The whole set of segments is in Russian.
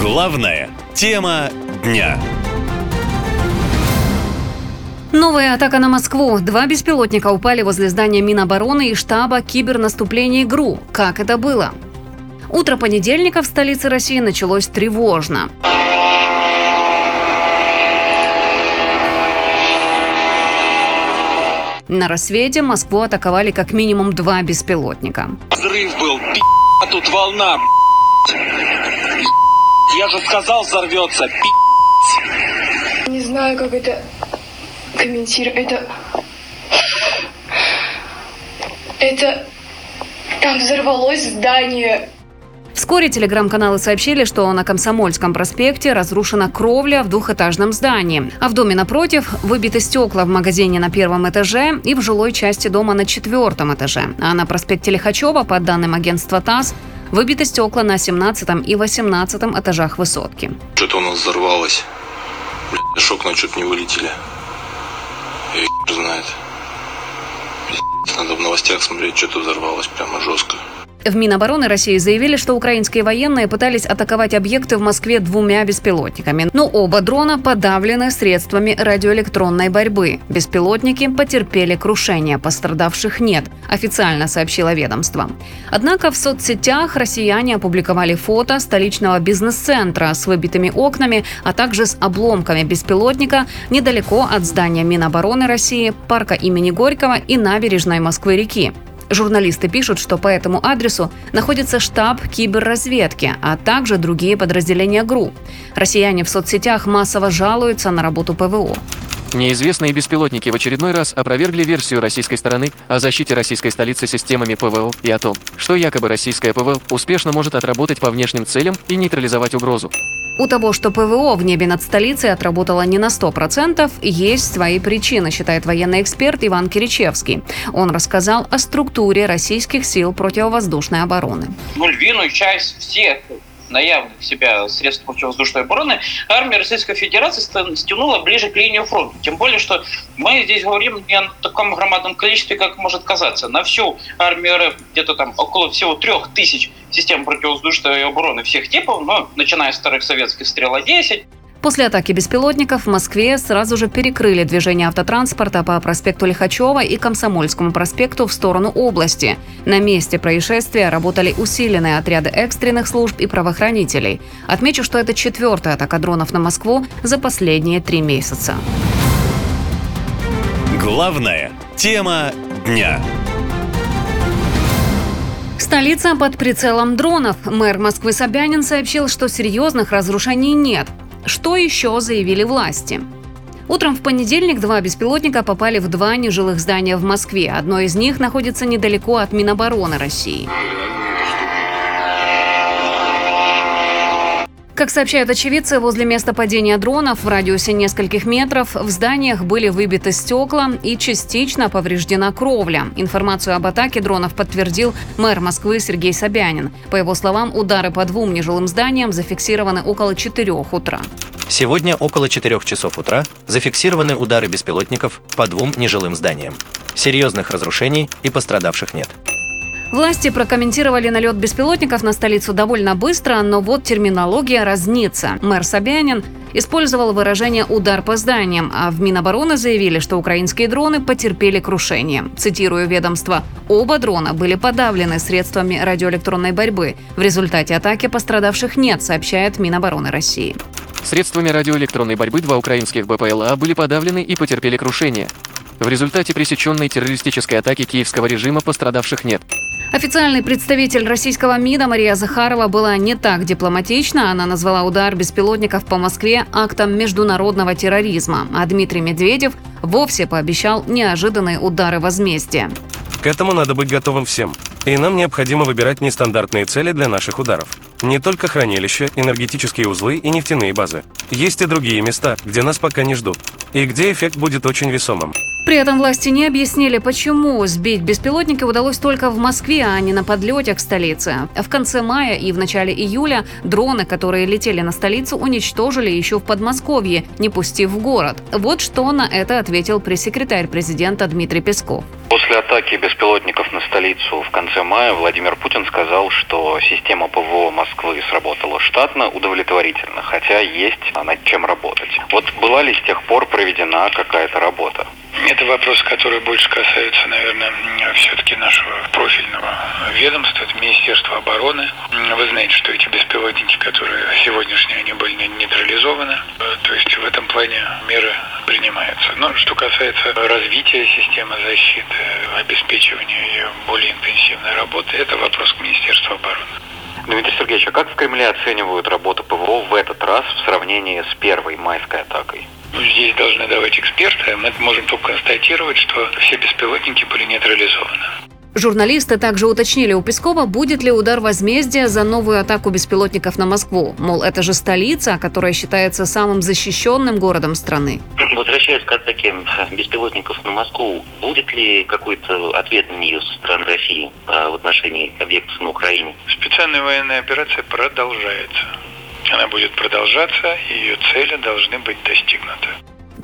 Главная тема дня. Новая атака на Москву. Два беспилотника упали возле здания Минобороны и штаба кибернаступления ГРУ. Как это было? Утро понедельника в столице России началось тревожно. На рассвете Москву атаковали как минимум два беспилотника. Взрыв был, пи***, а тут волна, пи***. Я же сказал, взорвется, пи***. Не знаю, как это комментировать. Это... Это... Там взорвалось здание. Вскоре телеграм-каналы сообщили, что на Комсомольском проспекте разрушена кровля в двухэтажном здании, а в доме напротив выбиты стекла в магазине на первом этаже и в жилой части дома на четвертом этаже. А на проспекте Лихачева, по данным агентства ТАСС, выбиты стекла на 17 и 18 этажах высотки. Что-то у нас взорвалось. Блядь, шокна чуть не вылетели. И еб знает. Надо в новостях смотреть, что-то взорвалось прямо жестко. В Минобороны России заявили, что украинские военные пытались атаковать объекты в Москве двумя беспилотниками, но оба дрона подавлены средствами радиоэлектронной борьбы. Беспилотники потерпели крушение, пострадавших нет, официально сообщило ведомство. Однако в соцсетях россияне опубликовали фото столичного бизнес-центра с выбитыми окнами, а также с обломками беспилотника недалеко от здания Минобороны России, парка имени Горького и набережной Москвы-реки. Журналисты пишут, что по этому адресу находится штаб киберразведки, а также другие подразделения ГРУ. Россияне в соцсетях массово жалуются на работу ПВО. Неизвестные беспилотники в очередной раз опровергли версию российской стороны о защите российской столицы системами ПВО и о том, что якобы российская ПВО успешно может отработать по внешним целям и нейтрализовать угрозу. У того, что ПВО в небе над столицей отработало не на 100%, есть свои причины, считает военный эксперт Иван Киричевский. Он рассказал о структуре российских сил противовоздушной обороны. ну, львиную часть всех наявных себя средств противовоздушной обороны армия Российской Федерации стянула ближе к линии фронта. Тем более, что мы здесь говорим не о таком громадном количестве, как может казаться. На всю армию РФ где-то там около всего трех тысяч систем противовоздушной обороны всех типов, ну, начиная с старых советских «Стрела-10», После атаки беспилотников в Москве сразу же перекрыли движение автотранспорта по проспекту Лихачева и Комсомольскому проспекту в сторону области. На месте происшествия работали усиленные отряды экстренных служб и правоохранителей. Отмечу, что это четвертая атака дронов на Москву за последние три месяца. Главная тема дня. Столица под прицелом дронов. Мэр Москвы Собянин сообщил, что серьезных разрушений нет. Что еще заявили власти? Утром в понедельник два беспилотника попали в два нежилых здания в Москве. Одно из них находится недалеко от Минобороны России. Как сообщают очевидцы, возле места падения дронов в радиусе нескольких метров в зданиях были выбиты стекла и частично повреждена кровля. Информацию об атаке дронов подтвердил мэр Москвы Сергей Собянин. По его словам, удары по двум нежилым зданиям зафиксированы около 4 утра. Сегодня около 4 часов утра зафиксированы удары беспилотников по двум нежилым зданиям. Серьезных разрушений и пострадавших нет. Власти прокомментировали налет беспилотников на столицу довольно быстро, но вот терминология разнится. Мэр Собянин использовал выражение «удар по зданиям», а в Минобороны заявили, что украинские дроны потерпели крушение. Цитирую ведомство. Оба дрона были подавлены средствами радиоэлектронной борьбы. В результате атаки пострадавших нет, сообщает Минобороны России. Средствами радиоэлектронной борьбы два украинских БПЛА были подавлены и потерпели крушение. В результате пресеченной террористической атаки киевского режима пострадавших нет. Официальный представитель российского МИДа Мария Захарова была не так дипломатична. Она назвала удар беспилотников по Москве актом международного терроризма. А Дмитрий Медведев вовсе пообещал неожиданные удары возмездия. К этому надо быть готовым всем. И нам необходимо выбирать нестандартные цели для наших ударов. Не только хранилища, энергетические узлы и нефтяные базы. Есть и другие места, где нас пока не ждут. И где эффект будет очень весомым. При этом власти не объяснили, почему сбить беспилотники удалось только в Москве, а не на подлете к столице. В конце мая и в начале июля дроны, которые летели на столицу, уничтожили еще в Подмосковье, не пустив в город. Вот что на это ответил пресс-секретарь президента Дмитрий Песков. После атаки беспилотников на столицу в конце мая Владимир Путин сказал, что система ПВО Москвы сработала штатно, удовлетворительно, хотя есть над чем работать. Вот была ли с тех пор проведена какая-то работа? Это вопрос, который больше касается, наверное, все-таки нашего профильного ведомства, это Министерство обороны. Вы знаете, что эти беспилотники, которые сегодняшние, они были нейтрализованы. То есть в этом плане меры принимаются. Но что касается развития системы защиты, обеспечивания ее более интенсивной работы, это вопрос к Министерству обороны. Дмитрий Сергеевич, а как в Кремле оценивают работу ПВО в этот раз в сравнении с первой майской атакой? Ну, здесь должны давать эксперты, мы можем только констатировать, что все беспилотники были нейтрализованы. Журналисты также уточнили у Пескова, будет ли удар возмездия за новую атаку беспилотников на Москву. Мол, это же столица, которая считается самым защищенным городом страны. Возвращаясь к атаке беспилотников на Москву, будет ли какой-то ответ на нее со стороны России в отношении объектов на Украине? Специальная военная операция продолжается. Она будет продолжаться, и ее цели должны быть достигнуты.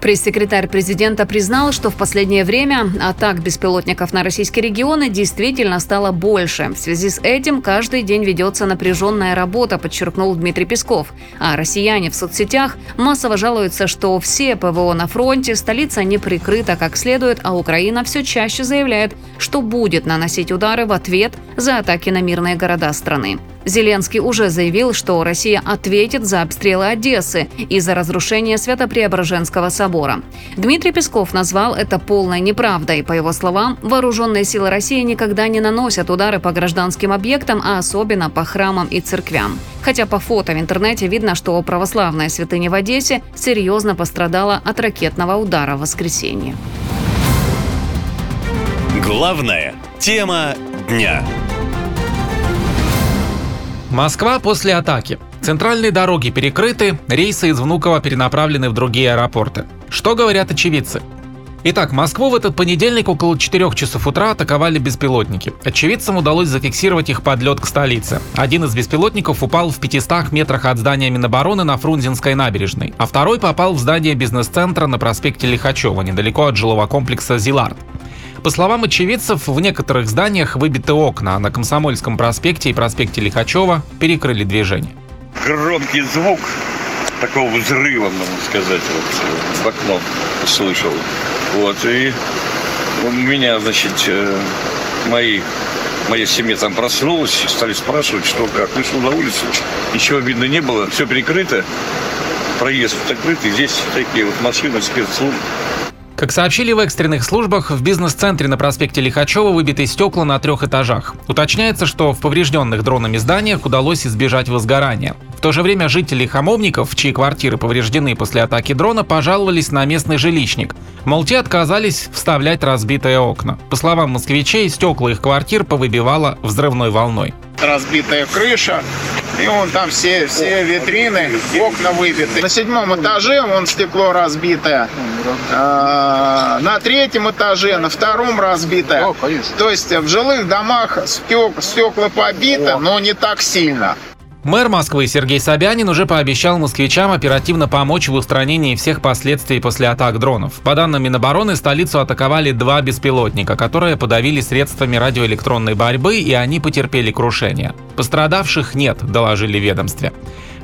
Пресс-секретарь президента признал, что в последнее время атак беспилотников на российские регионы действительно стало больше. В связи с этим каждый день ведется напряженная работа, подчеркнул Дмитрий Песков. А россияне в соцсетях массово жалуются, что все ПВО на фронте, столица не прикрыта как следует, а Украина все чаще заявляет, что будет наносить удары в ответ за атаки на мирные города страны. Зеленский уже заявил, что Россия ответит за обстрелы Одессы и за разрушение Свято-Преображенского собора. Дмитрий Песков назвал это полной неправдой. По его словам, вооруженные силы России никогда не наносят удары по гражданским объектам, а особенно по храмам и церквям. Хотя по фото в интернете видно, что православная святыня в Одессе серьезно пострадала от ракетного удара в воскресенье. Главная тема дня. Москва после атаки. Центральные дороги перекрыты, рейсы из Внуково перенаправлены в другие аэропорты. Что говорят очевидцы? Итак, Москву в этот понедельник около 4 часов утра атаковали беспилотники. Очевидцам удалось зафиксировать их подлет к столице. Один из беспилотников упал в 500 метрах от здания Минобороны на Фрунзенской набережной, а второй попал в здание бизнес-центра на проспекте Лихачева, недалеко от жилого комплекса «Зилард». По словам очевидцев, в некоторых зданиях выбиты окна, а на Комсомольском проспекте и проспекте Лихачева перекрыли движение. Громкий звук такого взрыва, можно сказать, вот в окно услышал. Вот, и у меня, значит, мои моя семья там проснулась, стали спрашивать, что как. Вышел на улицу, ничего видно не было, все перекрыто, проезд закрытый, здесь такие вот машины спецслужб. Как сообщили в экстренных службах, в бизнес-центре на проспекте Лихачева выбиты стекла на трех этажах. Уточняется, что в поврежденных дронами зданиях удалось избежать возгорания. В то же время жители Хамовников, чьи квартиры повреждены после атаки дрона, пожаловались на местный жилищник. Мол, те отказались вставлять разбитые окна. По словам москвичей, стекла их квартир повыбивало взрывной волной. Разбитая крыша, и вон там все, все витрины, окна выбиты. На седьмом этаже вон стекло разбитое. А, на третьем этаже, на втором разбитое. То есть в жилых домах стекла побиты, но не так сильно. Мэр Москвы Сергей Собянин уже пообещал москвичам оперативно помочь в устранении всех последствий после атак дронов. По данным Минобороны, столицу атаковали два беспилотника, которые подавили средствами радиоэлектронной борьбы, и они потерпели крушение. Пострадавших нет, доложили ведомстве.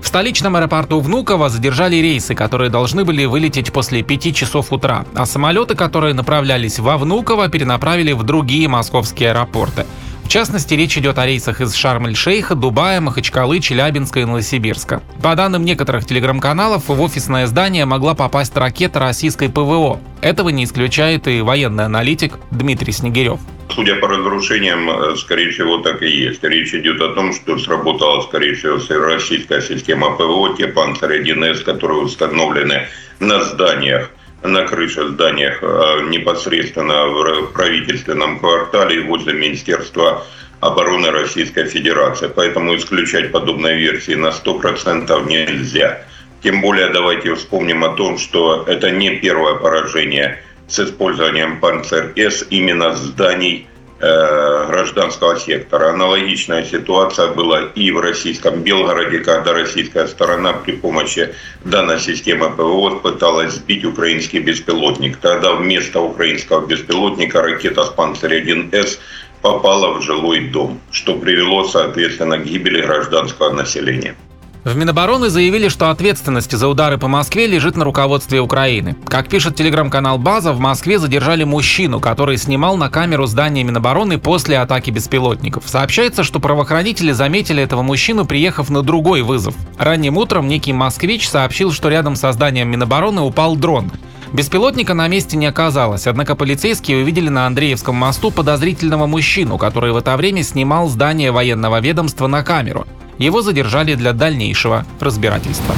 В столичном аэропорту Внуково задержали рейсы, которые должны были вылететь после 5 часов утра, а самолеты, которые направлялись во Внуково, перенаправили в другие московские аэропорты. Частности, речь идет о рейсах из Шарм-эль-Шейха, Дубая, Махачкалы, Челябинска и Новосибирска. По данным некоторых телеграм-каналов, в офисное здание могла попасть ракета российской ПВО. Этого не исключает и военный аналитик Дмитрий Снегирев. Судя по разрушениям, э, скорее всего, так и есть. Речь идет о том, что сработала, скорее всего, российская система ПВО, те панциры 1С, которые установлены на зданиях на крыше зданиях а непосредственно в правительственном квартале возле Министерства обороны Российской Федерации. Поэтому исключать подобные версии на 100% нельзя. Тем более давайте вспомним о том, что это не первое поражение с использованием «Панцер-С» именно зданий Э, гражданского сектора. Аналогичная ситуация была и в российском Белгороде, когда российская сторона при помощи данной системы ПВО пыталась сбить украинский беспилотник. Тогда вместо украинского беспилотника ракета с «Панцирь-1С» попала в жилой дом, что привело, соответственно, к гибели гражданского населения. В Минобороны заявили, что ответственность за удары по Москве лежит на руководстве Украины. Как пишет телеграм-канал «База», в Москве задержали мужчину, который снимал на камеру здание Минобороны после атаки беспилотников. Сообщается, что правоохранители заметили этого мужчину, приехав на другой вызов. Ранним утром некий москвич сообщил, что рядом со зданием Минобороны упал дрон. Беспилотника на месте не оказалось, однако полицейские увидели на Андреевском мосту подозрительного мужчину, который в это время снимал здание военного ведомства на камеру. Его задержали для дальнейшего разбирательства.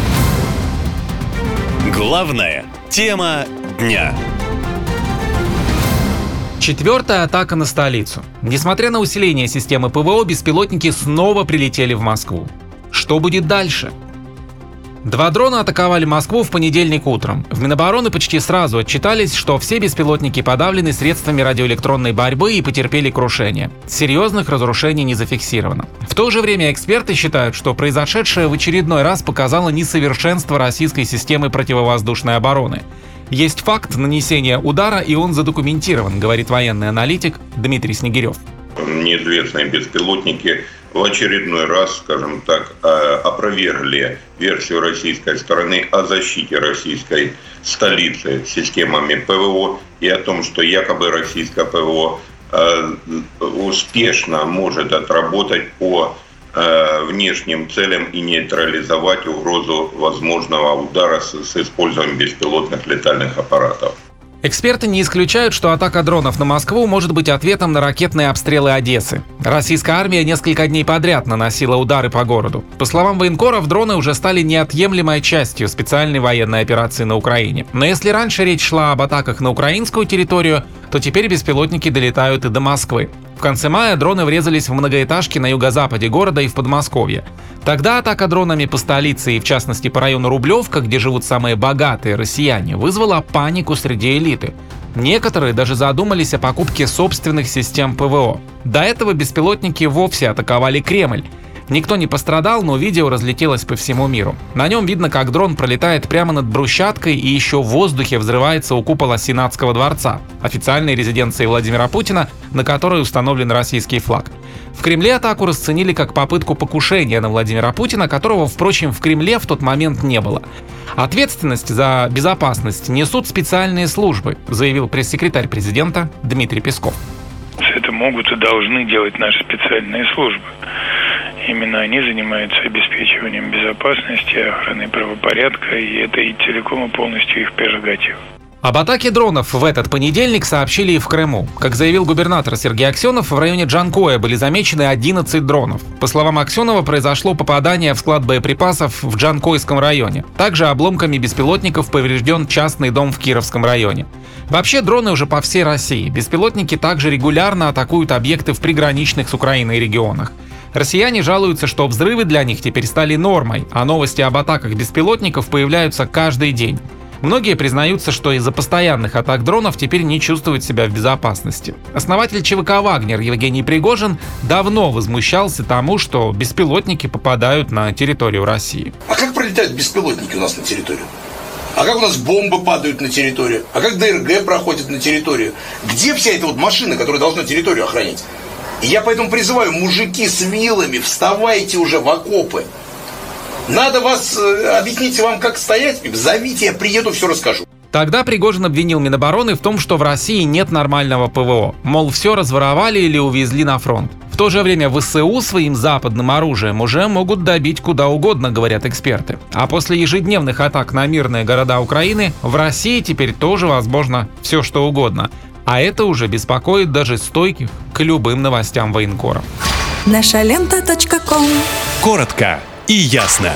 Главная тема дня. Четвертая атака на столицу. Несмотря на усиление системы ПВО, беспилотники снова прилетели в Москву. Что будет дальше? Два дрона атаковали Москву в понедельник утром. В Минобороны почти сразу отчитались, что все беспилотники подавлены средствами радиоэлектронной борьбы и потерпели крушение. Серьезных разрушений не зафиксировано. В то же время эксперты считают, что произошедшее в очередной раз показало несовершенство российской системы противовоздушной обороны. Есть факт нанесения удара, и он задокументирован, говорит военный аналитик Дмитрий Снегирев. Неизвестные беспилотники в очередной раз, скажем так, э, опровергли версию российской стороны о защите российской столицы системами ПВО и о том, что якобы российское ПВО э, успешно может отработать по э, внешним целям и нейтрализовать угрозу возможного удара с, использованием беспилотных летальных аппаратов. Эксперты не исключают, что атака дронов на Москву может быть ответом на ракетные обстрелы Одессы. Российская армия несколько дней подряд наносила удары по городу. По словам военкоров, дроны уже стали неотъемлемой частью специальной военной операции на Украине. Но если раньше речь шла об атаках на украинскую территорию, то теперь беспилотники долетают и до Москвы. Конце мая дроны врезались в многоэтажки на юго-западе города и в Подмосковье. Тогда атака дронами по столице и в частности по району Рублевка, где живут самые богатые россияне, вызвала панику среди элиты. Некоторые даже задумались о покупке собственных систем ПВО. До этого беспилотники вовсе атаковали Кремль. Никто не пострадал, но видео разлетелось по всему миру. На нем видно, как дрон пролетает прямо над брусчаткой и еще в воздухе взрывается у купола Сенатского дворца, официальной резиденции Владимира Путина, на которой установлен российский флаг. В Кремле атаку расценили как попытку покушения на Владимира Путина, которого, впрочем, в Кремле в тот момент не было. Ответственность за безопасность несут специальные службы, заявил пресс-секретарь президента Дмитрий Песков. Это могут и должны делать наши специальные службы. Именно они занимаются обеспечиванием безопасности, охраной правопорядка, и это и целиком и полностью их прерогатива. Об атаке дронов в этот понедельник сообщили и в Крыму. Как заявил губернатор Сергей Аксенов, в районе Джанкоя были замечены 11 дронов. По словам Аксенова, произошло попадание в склад боеприпасов в Джанкойском районе. Также обломками беспилотников поврежден частный дом в Кировском районе. Вообще дроны уже по всей России. Беспилотники также регулярно атакуют объекты в приграничных с Украиной регионах. Россияне жалуются, что взрывы для них теперь стали нормой, а новости об атаках беспилотников появляются каждый день. Многие признаются, что из-за постоянных атак дронов теперь не чувствуют себя в безопасности. Основатель ЧВК «Вагнер» Евгений Пригожин давно возмущался тому, что беспилотники попадают на территорию России. А как пролетают беспилотники у нас на территорию? А как у нас бомбы падают на территорию? А как ДРГ проходит на территорию? Где вся эта вот машина, которая должна территорию охранять? Я поэтому призываю, мужики с вилами, вставайте уже в окопы. Надо вас э, объяснить вам, как стоять. Зовите, я приеду, все расскажу. Тогда Пригожин обвинил Минобороны в том, что в России нет нормального ПВО. Мол, все разворовали или увезли на фронт. В то же время ВСУ своим западным оружием уже могут добить куда угодно, говорят эксперты. А после ежедневных атак на мирные города Украины, в России теперь тоже возможно все что угодно. А это уже беспокоит даже стойких любым новостям военкоров. Наша лента.ком Коротко и ясно.